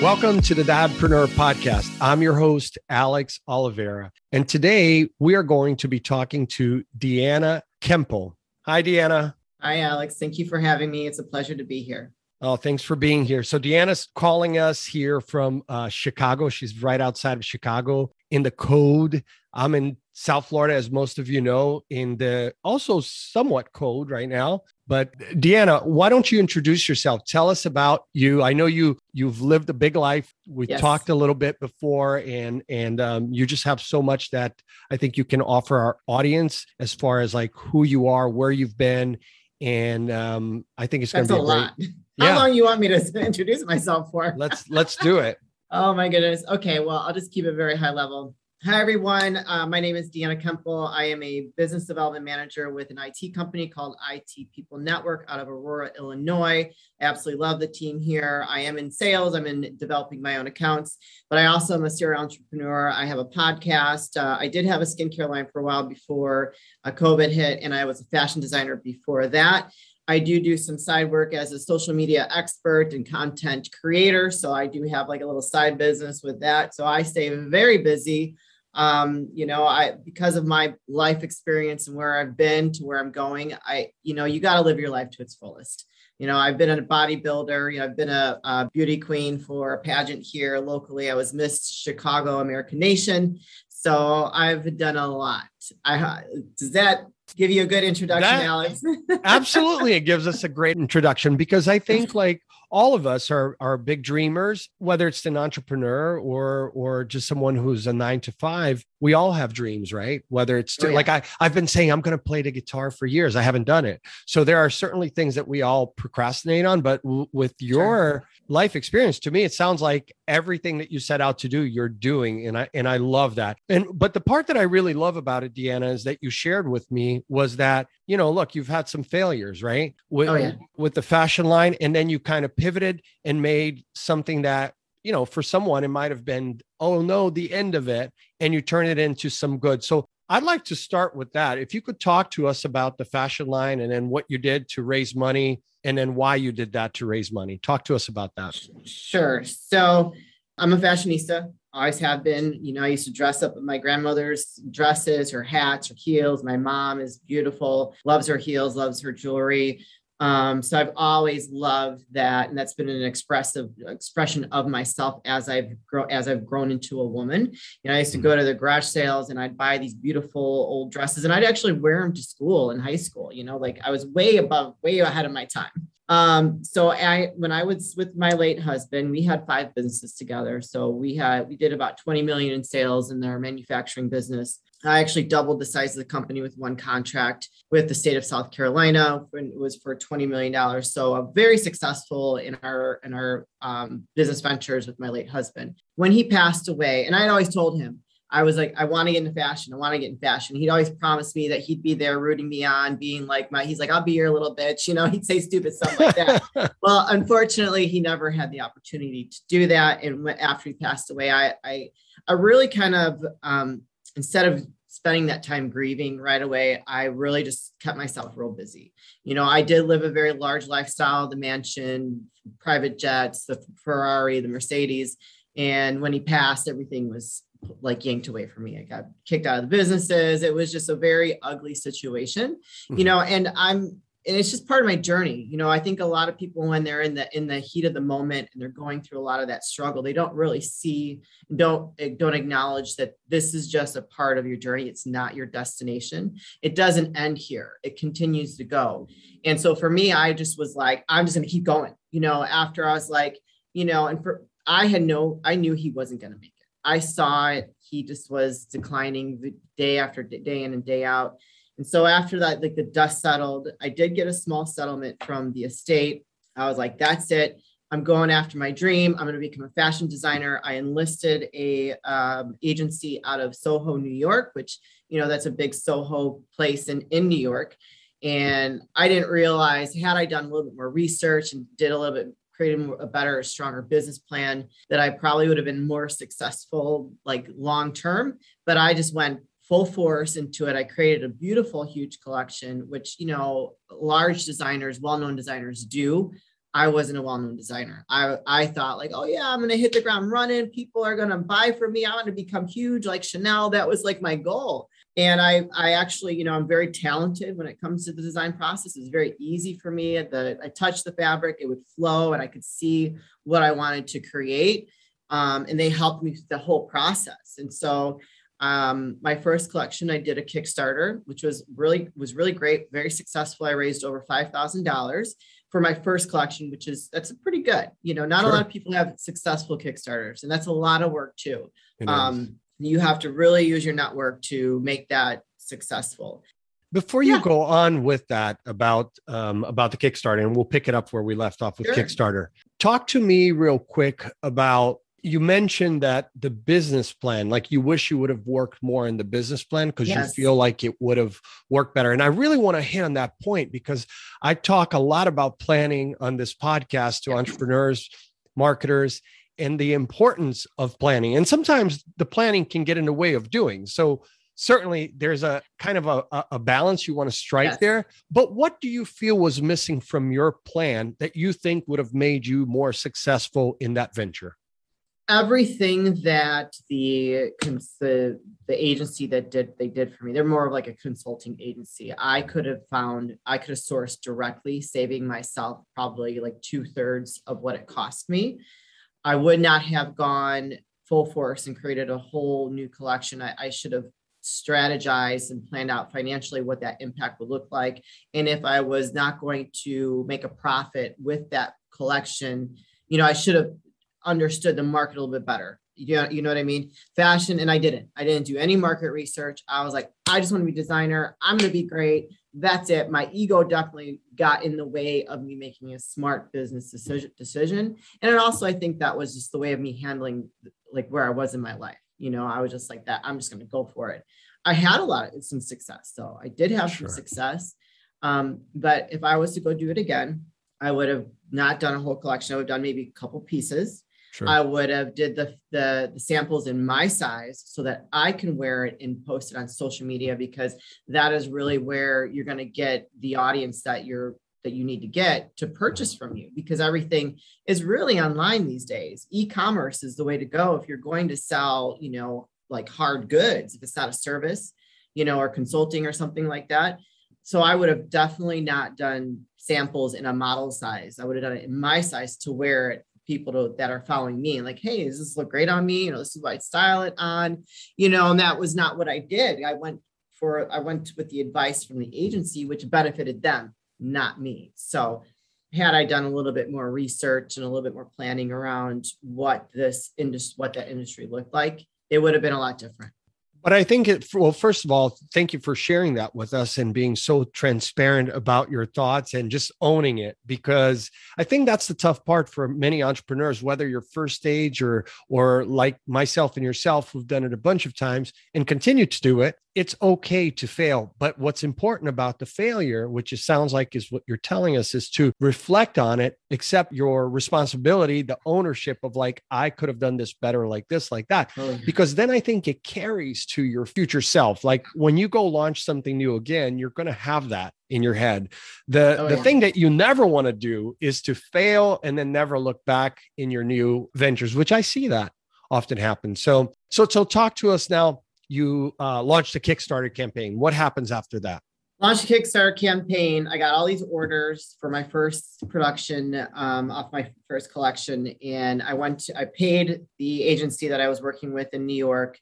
Welcome to the Dadpreneur podcast. I'm your host, Alex Oliveira. And today we are going to be talking to Deanna Kuempel. Hi, Deanna. Hi, Alex. Thank you for having me. It's a pleasure to be here. Oh, thanks for being here. So, Deanna's calling us here from uh, Chicago. She's right outside of Chicago in the code. I'm in South Florida, as most of you know, in the also somewhat cold right now. But Deanna, why don't you introduce yourself? Tell us about you. I know you you've lived a big life. We yes. talked a little bit before, and and um, you just have so much that I think you can offer our audience as far as like who you are, where you've been, and um, I think it's going to be a, lot. Great, How long you want me to introduce myself for? let's let's do it. Oh my goodness. Okay, well, I'll just keep it very high level. Hi, everyone. Uh, my name is Deanna Kuempel. I am a business development manager with an IT company called IT People Network out of Aurora, Illinois. I absolutely love the team here. I am in sales, I'm in developing my own accounts, but I also am a serial entrepreneur. I have a podcast. Uh, I did have a skincare line for a while before uh, COVID hit, and I was a fashion designer before that. I do do some side work as a social media expert and content creator. So I do have like a little side business with that. So I stay very busy um you know i because of my life experience and where i've been to where i'm going i you know you got to live your life to its fullest. You know i've been a bodybuilder you know i've been a, a, beauty queen for a pageant here locally. I was miss chicago american nation. So i've done a lot. I does that give you a good introduction that, alex? Absolutely it gives us a great introduction because i think like all of us are are big dreamers whether it's an entrepreneur or or just someone who's a 9 to 5 we all have dreams right whether it's to, oh, yeah. like i i've been saying i'm going to play the guitar for years i haven't done it so there are certainly things that we all procrastinate on but w- with your sure. life experience to me it sounds like everything that you set out to do you're doing and i and i love that and but the part that i really love about it deanna is that you shared with me was that you know look you've had some failures right with oh, yeah. with the fashion line and then you kind of pivoted and made something that you know, for someone, it might have been, oh no, the end of it, and you turn it into some good. So I'd like to start with that. If you could talk to us about the fashion line and then what you did to raise money and then why you did that to raise money. Talk to us about that. Sure. So I'm a fashionista. Always have been. You know, I used to dress up my grandmother's dresses, her hats, her heels. My mom is beautiful, loves her heels, loves her jewelry. Um, so I've always loved that, and that's been an expressive expression of myself as I've grown as I've grown into a woman. You know, I used to go to the garage sales and I'd buy these beautiful old dresses, and I'd actually wear them to school in high school. You know, like I was way above, way ahead of my time. Um, so I, when I was with my late husband, we had five businesses together. So we had, we did about 20 million in sales in their manufacturing business. I actually doubled the size of the company with one contract with the state of South Carolina. It was for $20 million. So uh, very successful in our, in our um, business ventures with my late husband. When he passed away, and I had always told him, I was like, I want to get into fashion. I want to get in fashion. He'd always promised me that he'd be there rooting me on, being like my, he's like, I'll be your little bitch. You know, he'd say stupid stuff like that. well, unfortunately, he never had the opportunity to do that. And after he passed away, I, I, I really kind of, um, instead of spending that time grieving right away, I really just kept myself real busy. You know, I did live a very large lifestyle, the mansion, private jets, the Ferrari, the Mercedes. And when he passed, everything was like yanked away from me. I got kicked out of the businesses. It was just a very ugly situation, you mm-hmm. know, and I'm and it's just part of my journey. You know, I think a lot of people when they're in the in the heat of the moment and they're going through a lot of that struggle, they don't really see don't eh, don't acknowledge that this is just a part of your journey. It's not your destination. It doesn't end here. It continues to go. And so for me, I just was like, I'm just going to keep going. You know, after I was like, you know, and for I had no I knew he wasn't going to make I saw it. He just was declining day after day in and day out. And so after that, like the dust settled, I did get a small settlement from the estate. I was like, that's it. I'm going after my dream. I'm going to become a fashion designer. I enlisted a um, agency out of Soho, New York, which you know that's a big Soho place in in New York. And I didn't realize had I done a little bit more research and did a little bit created a better, stronger business plan that I probably would have been more successful, like long term. But I just went full force into it. I created a beautiful, huge collection, which, you know, large designers, well known designers do. I wasn't a well-known designer. I I thought like, oh yeah, I'm gonna hit the ground running. People are gonna buy from me. I want to become huge like Chanel. That was like my goal. And I I actually, you know, I'm very talented when it comes to the design process. It's very easy for me. The I touched the fabric, it would flow, and I could see what I wanted to create. Um, and they helped me the whole process. And so um, my first collection, I did a Kickstarter, which was really was really great, very successful. I raised over five thousand dollars for my first collection, which is that's pretty good. You know, not sure. a lot of people have successful Kickstarters, and that's a lot of work too. Um, you have to really use your network to make that successful. Before you yeah. go on with that about um, about the Kickstarter, and we'll pick it up where we left off with sure. Kickstarter. Talk to me real quick about you mentioned that the business plan, like you wish you would have worked more in the business plan because yes. you feel like it would have worked better. And I really want to hit on that point because I talk a lot about planning on this podcast to entrepreneurs, marketers, and the importance of planning. And sometimes the planning can get in the way of doing. So certainly there's a kind of a, a balance you want to strike yes. there. But what do you feel was missing from your plan that you think would have made you more successful in that venture? everything that the, the the agency that did they did for me they're more of like a consulting agency i could have found i could have sourced directly saving myself probably like two-thirds of what it cost me i would not have gone full force and created a whole new collection i, I should have strategized and planned out financially what that impact would look like and if i was not going to make a profit with that collection you know i should have understood the market a little bit better. You know, you know what I mean? Fashion, and I didn't. I didn't do any market research. I was like, I just want to be designer. I'm going to be great. That's it. My ego definitely got in the way of me making a smart business decision. Decision, and also I think that was just the way of me handling like where I was in my life. You know, I was just like that. I'm just going to go for it. I had a lot of some success, so I did have sure. some success. Um, but if I was to go do it again, I would have not done a whole collection. I would have done maybe a couple pieces Sure. I would have did the, the, the samples in my size so that I can wear it and post it on social media because that is really where you're going to get the audience that you're that you need to get to purchase from you because everything is really online these days. E-commerce is the way to go if you're going to sell, you know, like hard goods, if it's not a service, you know, or consulting or something like that. So I would have definitely not done samples in a model size. I would have done it in my size to wear it people to, that are following me like hey does this look great on me? You know this is what i style it on. You know and that was not what i did. I went for i went with the advice from the agency which benefited them not me. So had i done a little bit more research and a little bit more planning around what this industry what that industry looked like it would have been a lot different but I think it, well, first of all, thank you for sharing that with us and being so transparent about your thoughts and just owning it because I think that's the tough part for many entrepreneurs, whether you're first stage or, or like myself and yourself, who've done it a bunch of times and continue to do it it's okay to fail. But what's important about the failure, which it sounds like is what you're telling us, is to reflect on it, accept your responsibility, the ownership of like, I could have done this better, like this, like that. Oh, because then I think it carries to your future self. Like when you go launch something new again, you're going to have that in your head. The oh, the yeah. thing that you never want to do is to fail and then never look back in your new ventures, which I see that often happen. So so so talk to us now you uh, launched a Kickstarter campaign. What happens after that? Launched a Kickstarter campaign. I got all these orders for my first production um, off my first collection, and I went. To, I paid the agency that I was working with in New York.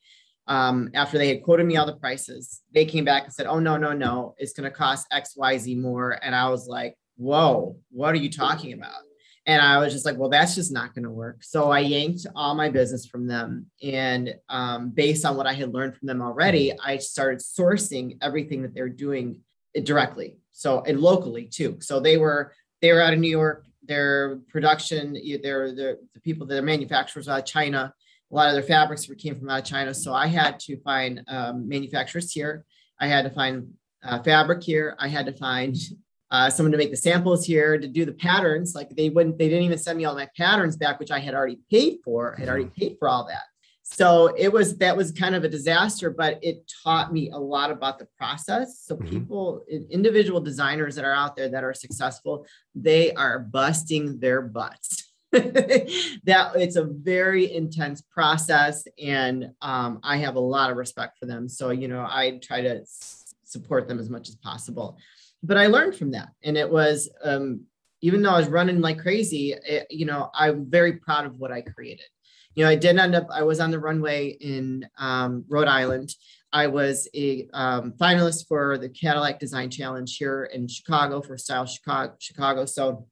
Um, after they had quoted me all the prices, they came back and said, "Oh no, no, no! It's going to cost X, Y, Z more." And I was like, "Whoa, what are you talking about?" And I was just like, well, that's just not going to work. So I yanked all my business from them. And um, based on what I had learned from them already, I started sourcing everything that they're doing directly. So and locally too. So they were they were out of New York. Their production, they're the people that are manufacturers out of China. A lot of their fabrics came from out of China. So I had to find um, manufacturers here. I had to find uh, fabric here. I had to find uh, someone to make the samples here to do the patterns. Like they wouldn't, they didn't even send me all my patterns back, which I had already paid for. I had already paid for all that. so it was that was kind of a disaster but it taught me a lot about the process so mm-hmm. people individual designers that are out there that are successful they are busting their butts that it's a very intense process and um, i have a lot of respect for them so you know i try to support them as much as possible but i learned from that and it was um, even though i was running like crazy it, you know i'm very proud of what i created you know i did end up i was on the runway in um, rhode island i was a um, finalist for the cadillac design challenge here in chicago for style chicago chicago so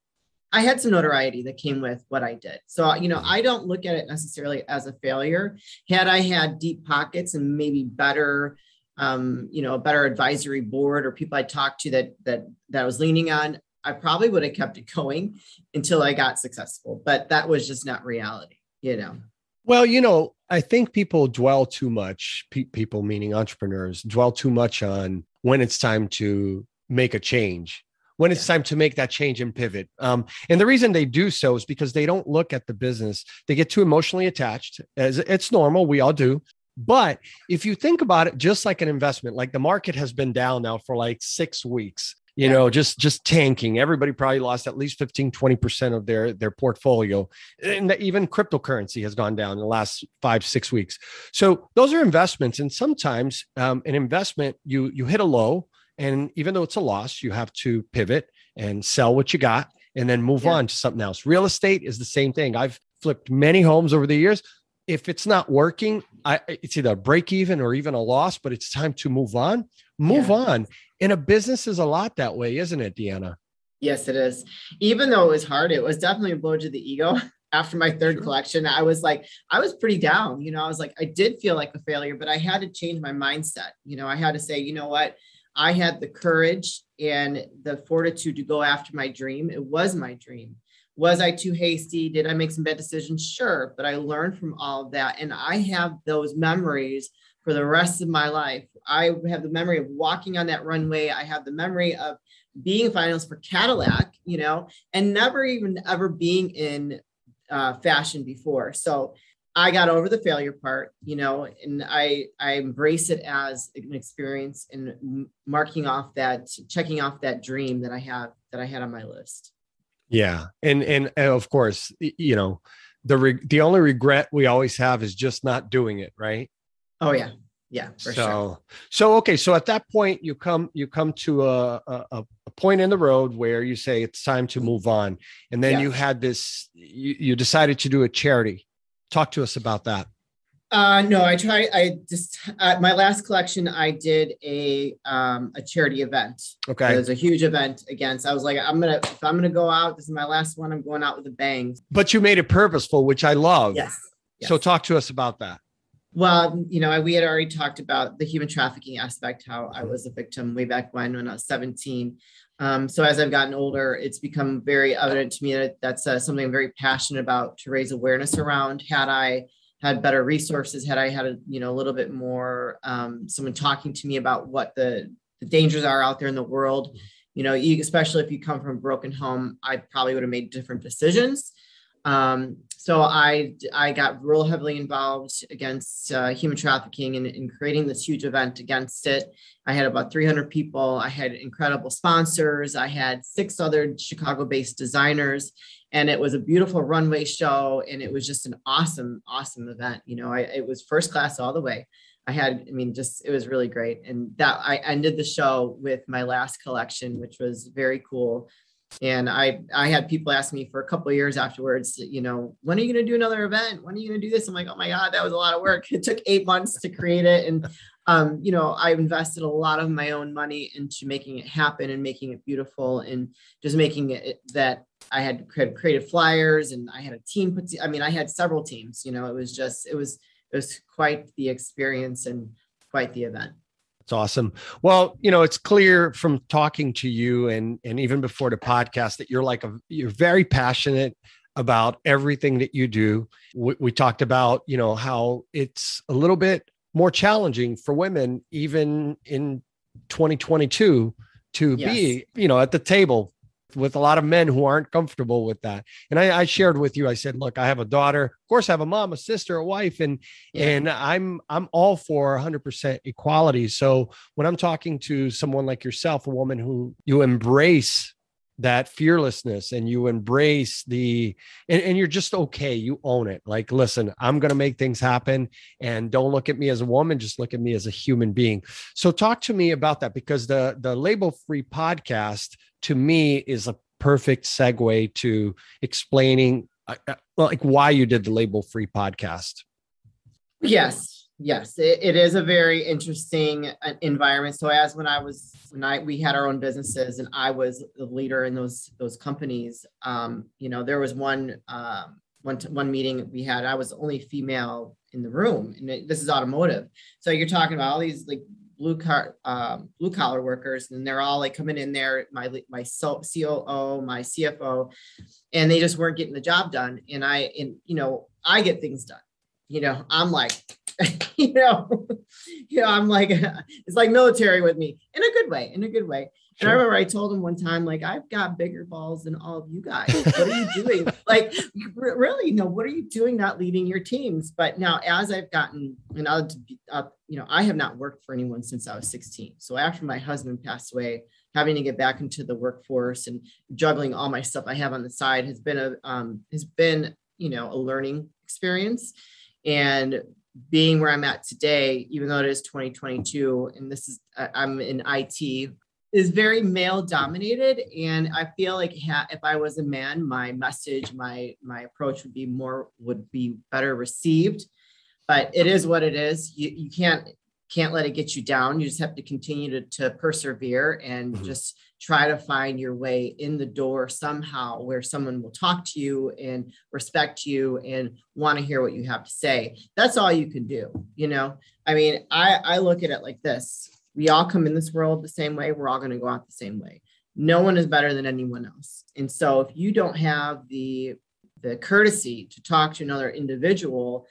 I had some notoriety that came with what I did. So, you know, I don't look at it necessarily as a failure. Had I had deep pockets and maybe better, um, you know, a better advisory board or people I talked to that that that I was leaning on, I probably would have kept it going until I got successful. But that was just not reality, you know. Well, you know, I think people dwell too much. Pe- people, meaning entrepreneurs, dwell too much on when it's time to make a change when it's time to make that change and pivot. Um, and the reason they do so is because they don't look at the business. They get too emotionally attached, as it's normal. We all do. But if you think about it, just like an investment, like the market has been down now for like six weeks, you know, just just tanking. Everybody probably lost at least 15, 20% of their their portfolio. And even cryptocurrency has gone down in the last five, six weeks. So those are investments. And sometimes um, an investment, you you hit a low and even though it's a loss, you have to pivot and sell what you got and then move yeah. on to something else. Real estate is the same thing. I've flipped many homes over the years. If it's not working, I, it's either a break even or even a loss, but it's time to move on. Move yeah. on. And a business is a lot that way, isn't it, Deanna? Yes, it is. Even though it was hard, it was definitely a blow to the ego. After my third sure. collection, I was like, I was pretty down. You know, I was like, I did feel like a failure, but I had to change my mindset. You know, I had to say, you know what? I had the courage and the fortitude to go after my dream. It was my dream. Was I too hasty? Did I make some bad decisions? Sure, but I learned from all of that. And I have those memories for the rest of my life. I have the memory of walking on that runway. I have the memory of being a finalist for Cadillac, you know, and never even ever being in uh, fashion before. So I got over the failure part, you know, and I I embrace it as an experience and marking off that, checking off that dream that I have that I had on my list. Yeah, and and, of course, you know, the re- the only regret we always have is just not doing it, right? Oh yeah, yeah. so sure. so okay, so at that point, you come you come to a, a, a point in the road where you say it's time to move on, and then you had this you, you decided to do a charity Talk to us about that. Uh, no, I try. I just uh, my last collection. I did a um, a charity event. Okay, it was a huge event against. I was like, I'm gonna if I'm gonna go out. This is my last one. I'm going out with a bang. But you made it purposeful, which I love. Yes. yes. So talk to us about that. Well, you know, we had already talked about the human trafficking aspect. How I was a victim way back when, when I was 17. Um, so as I've gotten older, it's become very evident to me that that's uh, something I'm very passionate about to raise awareness around. Had I had better resources, had I had a you know a little bit more um, someone talking to me about what the the dangers are out there in the world, you know, especially if you come from a broken home, I probably would have made different decisions. Um, so I I got real heavily involved against uh, human trafficking and in creating this huge event against it. I had about 300 people. I had incredible sponsors. I had six other Chicago-based designers, and it was a beautiful runway show. And it was just an awesome, awesome event. You know, I, it was first class all the way. I had, I mean, just it was really great. And that I ended the show with my last collection, which was very cool and i i had people ask me for a couple years afterwards you know when are you going to do another event? When are you going to do this? I'm like oh my god that was a lot of work. It took eight months to create it. And um, you know i invested a lot of my own money into making it happen and making it beautiful and just making it that i had created flyers and i had a team put i mean i had several teams you know it was just it was it was quite the experience and quite the event it's awesome. Well, you know, it's clear from talking to you and and even before the podcast that you're like a you're very passionate about everything that you do. We, we talked about, you know, how it's a little bit more challenging for women even in 2022 to yes. be, you know, at the table with a lot of men who aren't comfortable with that. And I, I, mm-hmm. shared with you, I said, look, I have a daughter, of course, I have a mom, a sister, a wife, and yeah. and I'm I'm all for 100% equality. So when I'm talking to someone like yourself, a woman who you embrace that fearlessness and you embrace the and, and, you're just okay you own it like listen i'm going to make things happen and don't look at me as a woman just look at me as a human being so talk to me about that because the the label free podcast to me is a perfect segue to explaining uh, uh like why you did the label free podcast. Yes yes. It, it is a very interesting uh, environment. So as when i was when i we had our own businesses and i was the leader in those those companies um you know there was one um one one meeting we had i was the only female in the room. And it, this is automotive. So you're talking about all these like blue car um, blue collar workers and they're all like coming in there my my coo my cfo and they just weren't getting the job done and i and you know i get things done you know i'm like you know, you know, I'm like, it's like military with me in a good way, in a good way. And I remember I told him one time, like, I've got bigger balls than all of you guys. What are you doing? like, really, no, what are you doing not leading your teams? But now, as I've gotten, and I'll, uh, you know, I have not worked for anyone since I was 16. So after my husband passed away, having to get back into the workforce and juggling all my stuff I have on the side has been a, um, has been, you know, a learning experience. And being where I'm at today, even though it is 2022 and this is I'm in IT, is very male dominated, and I feel like if I was a man, my message, my my approach would be more would be better received. But it is what it is. You you can't can't let it get you down. You just have to continue to, to persevere and mm-hmm. just try to find your way in the door somehow where someone will talk to you and respect you and want to hear what you have to say. That's all you can do. You know, I mean, I, I look at it like this we all come in this world the same way, we're all going to go out the same way. No one is better than anyone else. And so if you don't have the the courtesy to talk to another individual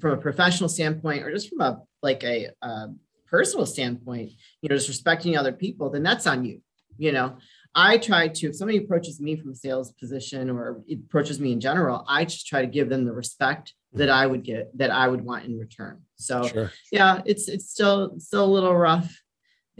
from a professional standpoint or just from a like a, a personal standpoint, you know, just respecting other people, then that's on you. You know, I try to, if somebody approaches me from a sales position or approaches me in general, I just try to give them the respect that I would get, that I would want in return. So sure. yeah, it's it's still still a little rough,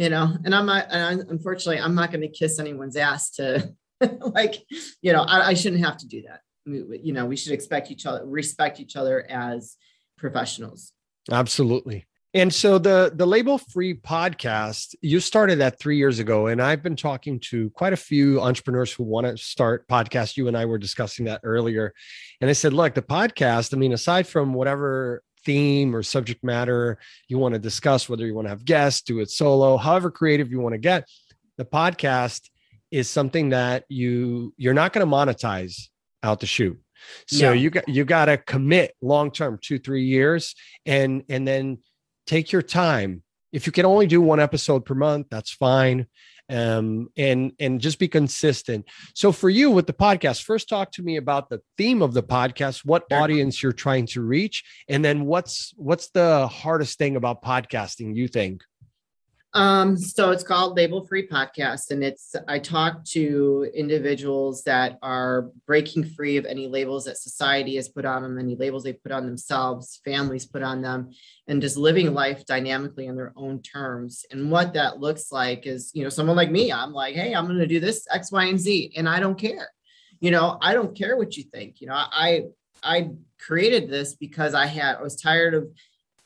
you know. And I'm not, and unfortunately, I'm not going to kiss anyone's ass to, like, you know, I, I shouldn't have to do that. You know we should expect each other respect each other as professionals. Absolutely. And so the the label free podcast you started that three years ago and i've been talking to quite a few entrepreneurs who want to start podcasts. You and i were discussing that earlier. And i said look the podcast i mean aside from whatever theme or subject matter you want to discuss whether you want to have guests do it solo however creative you want to get the podcast is something that you you're not going to monetize out the shoot. So no. you got you got to commit long term, two three years, and and then take your time. If you can only do one episode per month, that's fine. Um, and and just be consistent. So for you with the podcast, first talk to me about the theme of the podcast, what audience you're trying to reach, and then what's what's the hardest thing about podcasting you think? Um, so it's called Label Free Podcast, and it's I talk to individuals that are breaking free of any labels that society has put on them, any labels they put on themselves, families put on them, and just living life dynamically on their own terms. And what that looks like is, you know, someone like me, I'm like, hey, I'm going to do this X, Y, and Z, and I don't care. You know, I don't care what you think. You know, I I created this because I had I was tired of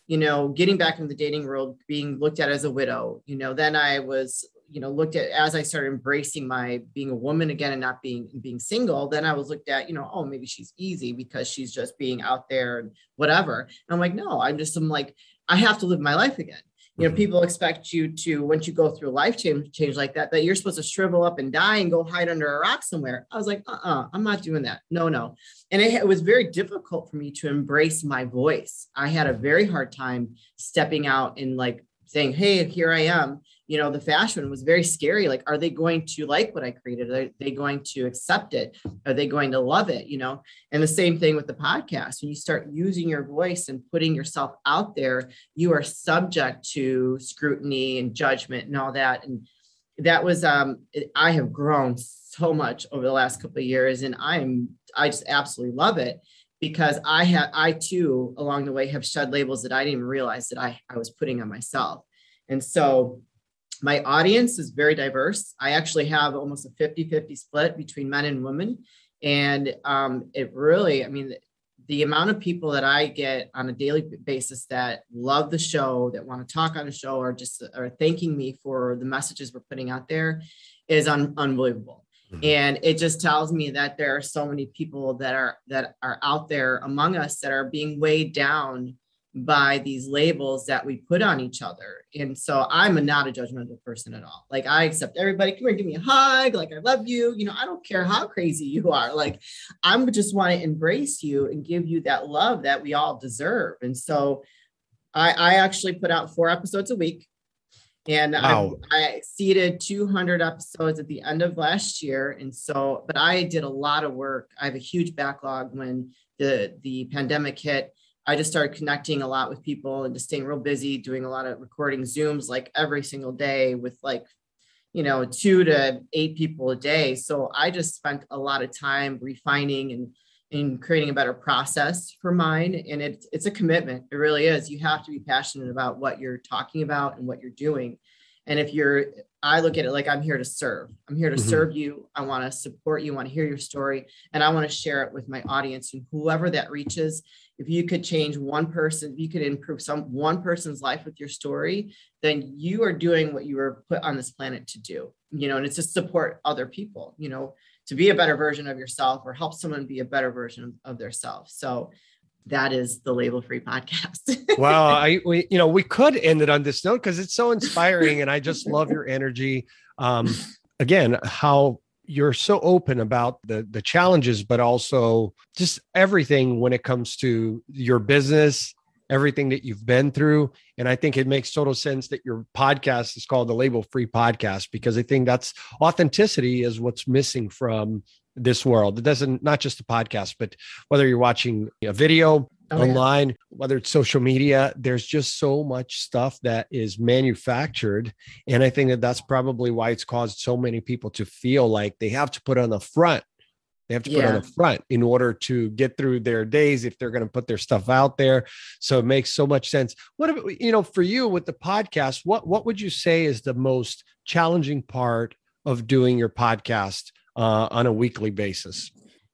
you know, getting back in the dating world, being looked at as a widow, you know, then I was, you know, looked at as I started embracing my being a woman again and not being being single, then I was looked at, you know, oh, maybe she's easy because she's just being out there and whatever. And I'm like, no, I'm just I'm like, I have to live my life again you know mm-hmm. people expect you to once you go through a life change, change like that that you're supposed to shrivel up and die and go hide under a rock somewhere. I was like uh-uh i'm not doing that. No no. And it, it was very difficult for me to embrace my voice. I had a very hard time stepping out and like saying hey here i am you know the fashion was very scary like are they going to like what i created? Are they going to accept it? Are they going to love it you know? And the same thing with the podcast. When you start using your voice and putting yourself out there you are subject to scrutiny and judgment and all that. And that was um I have grown so much over the last couple of years and I'm I just absolutely love it because I have I too along the way have shed labels that I didn't even realize that I, I was putting on myself. And so my audience is very diverse. I actually have almost a 50-50 split between men and women. And um, it really, I mean, the amount of people that I get on a daily basis that love the show, that want to talk on the show, or just are thanking me for the messages we're putting out there is un- unbelievable. Mm-hmm. And it just tells me that there are so many people that are that are out there among us that are being weighed down by these labels that we put on each other. And so I'm a, not a judgmental person at all. Like I accept everybody. Come here, give me a hug. Like I love you. You know, I don't care how crazy you are. Like I'm just want to embrace you and give you that love that we all deserve. And so I, I actually put out four episodes a week. And wow. I, I seeded 200 episodes at the end of last year. And so, but I did a lot of work. I have a huge backlog when the the pandemic hit I just started connecting a lot with people and just staying real busy, doing a lot of recording Zooms like every single day with like, you know, two to eight people a day. So I just spent a lot of time refining and and creating a better process for mine. And it's it's a commitment. It really is. You have to be passionate about what you're talking about and what you're doing. And if you're, I look at it like I'm here to serve. I'm here to mm-hmm. serve you. I want to support you. I want to hear your story. And I want to share it with my audience and whoever that reaches if you could change one person, if you could improve some one person's life with your story, then you are doing what you were put on this planet to do. You know, and it's to support other people, you know, to be a better version of yourself or help someone be a better version of, self. So that is the label free podcast. wow. I, we, you know, we could end it on this note because it's so inspiring and I just love your energy. Um, again, how you're so open about the the challenges but also just everything when it comes to your business everything that you've been through. And i think it makes total sense that your podcast is called the label free podcast because i think that's authenticity is what's missing from this world. It doesn't not just the podcast but whether you're watching a video oh, online, yeah. whether it's social media. There's just so much stuff that is manufactured. And I think that that's probably why it's caused so many people to feel like they have to put on the front. They have to put yeah. on the front in order to get through their days if they're going to put their stuff out there. So it makes so much sense. What about, you know, for you with the podcast, what what would you say is the most challenging part of doing your podcast uh, on a weekly basis?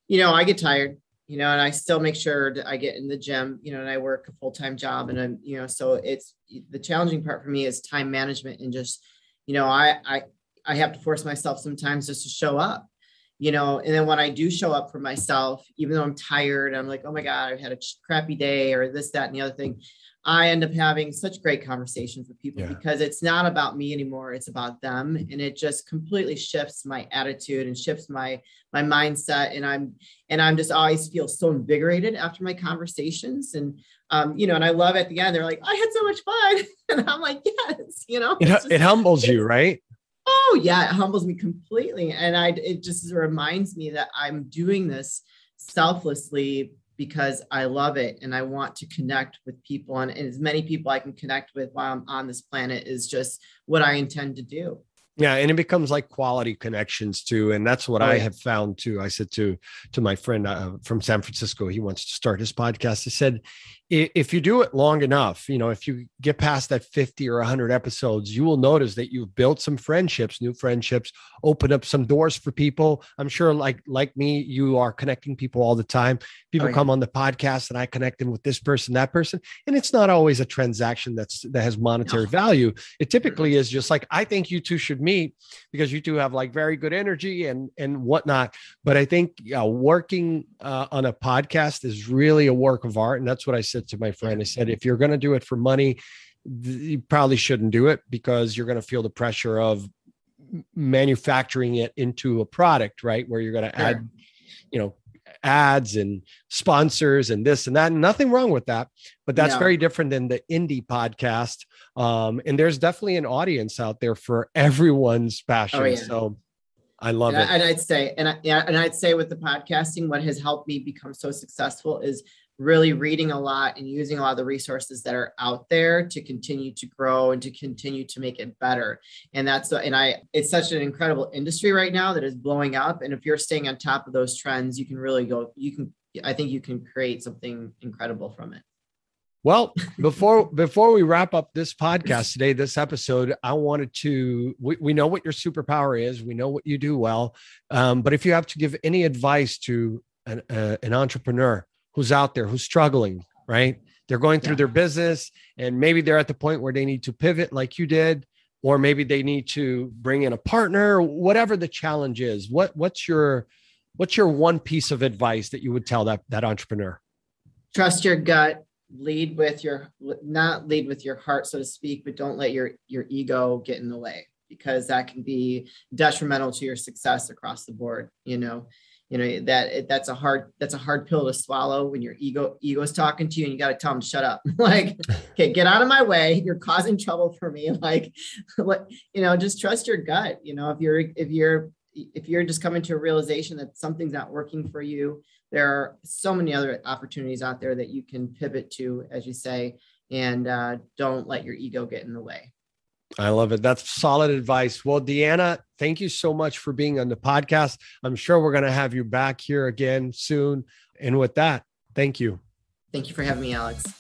You know, I get tired you know, and I still make sure that I get in the gym, you know, and I work a full time job, and I'm, you know, so it's the challenging part for me is time management and just, you know, I I I have to force myself sometimes just to show up, you know, and then when I do show up for myself, even though I'm tired, I'm like, oh my god, I've had a crappy day or this, that, and the other thing. I end up having such great conversations with people yeah. because it's not about me anymore. It's about them. And it just completely shifts my attitude and shifts my my mindset. And I'm and I'm just always feel so invigorated after my conversations. And um, you know, and I love at the end, they're like, I had so much fun. And I'm like, yes, you know, it, just, it humbles you, right? Oh yeah, it humbles me completely. And I it just reminds me that I'm doing this selflessly because I love it and I want to connect with people and, as many people I can connect with while I'm on this planet is just what I intend to do. Yeah, and it becomes like quality connections too, and that's what oh, I have found too. I said to to my friend uh, from San Francisco, he wants to start his podcast. I said, if you do it long enough, you know, if you get past that 50 or 100 episodes, you will notice that you've built some friendships, new friendships, open up some doors for people. I'm sure like like me, you are connecting people all the time. People oh, yeah. come on the podcast and I connect them with this person, that person, and it's not always a transaction that's that has monetary no. value. It typically is just like I think you two should meet because you two have like very good energy and and whatnot. But I think yeah, working uh, on a podcast is really a work of art, and that's what I said to my friend. I said, if you're going to do it for money, you probably shouldn't do it because you're going to feel the pressure of manufacturing it into a product, right? Where you're going to add, you know, ads and sponsors and this and that. And nothing wrong with that, but that's no. very different than the indie podcast. Um, and there's definitely an audience out there for everyone's passion. Oh, yeah. So I love and it. I, and I'd say, and I, yeah, and I'd say with the podcasting, what has helped me become so successful is really reading a lot and using a lot of the resources that are out there to continue to grow and to continue to make it better. And that's and I it's such an incredible industry right now that is blowing up. And if you're staying on top of those trends, you can really go, you can I think you can create something incredible from it. Well, before before we wrap up this podcast today, this episode, I wanted to. We, we know what your superpower is. We know what you do well. Um, but if you have to give any advice to an, uh, an entrepreneur who's out there who's struggling, right? They're going through yeah. their business, and maybe they're at the point where they need to pivot, like you did, or maybe they need to bring in a partner. Whatever the challenge is, what what's your what's your one piece of advice that you would tell that that entrepreneur? Trust your gut lead with your not lead with your heart so to speak but don't let your your ego get in the way because that can be detrimental to your success across the board you know? You know that that's a hard that's a hard pill to swallow when your ego ego is talking to you and you got to tell them shut up. Like okay get out of my way. You're causing trouble for me. Like what you know just trust your gut you know? If you're if you're if you're just coming to a realization that something's not working for you there are so many other opportunities out there that you can pivot to, as you say, and uh, don't let your ego get in the way. I love it. That's solid advice. Well, Deanna, thank you so much for being on the podcast. I'm sure we're going to have you back here again soon. And with that, thank you. Thank you for having me, Alex.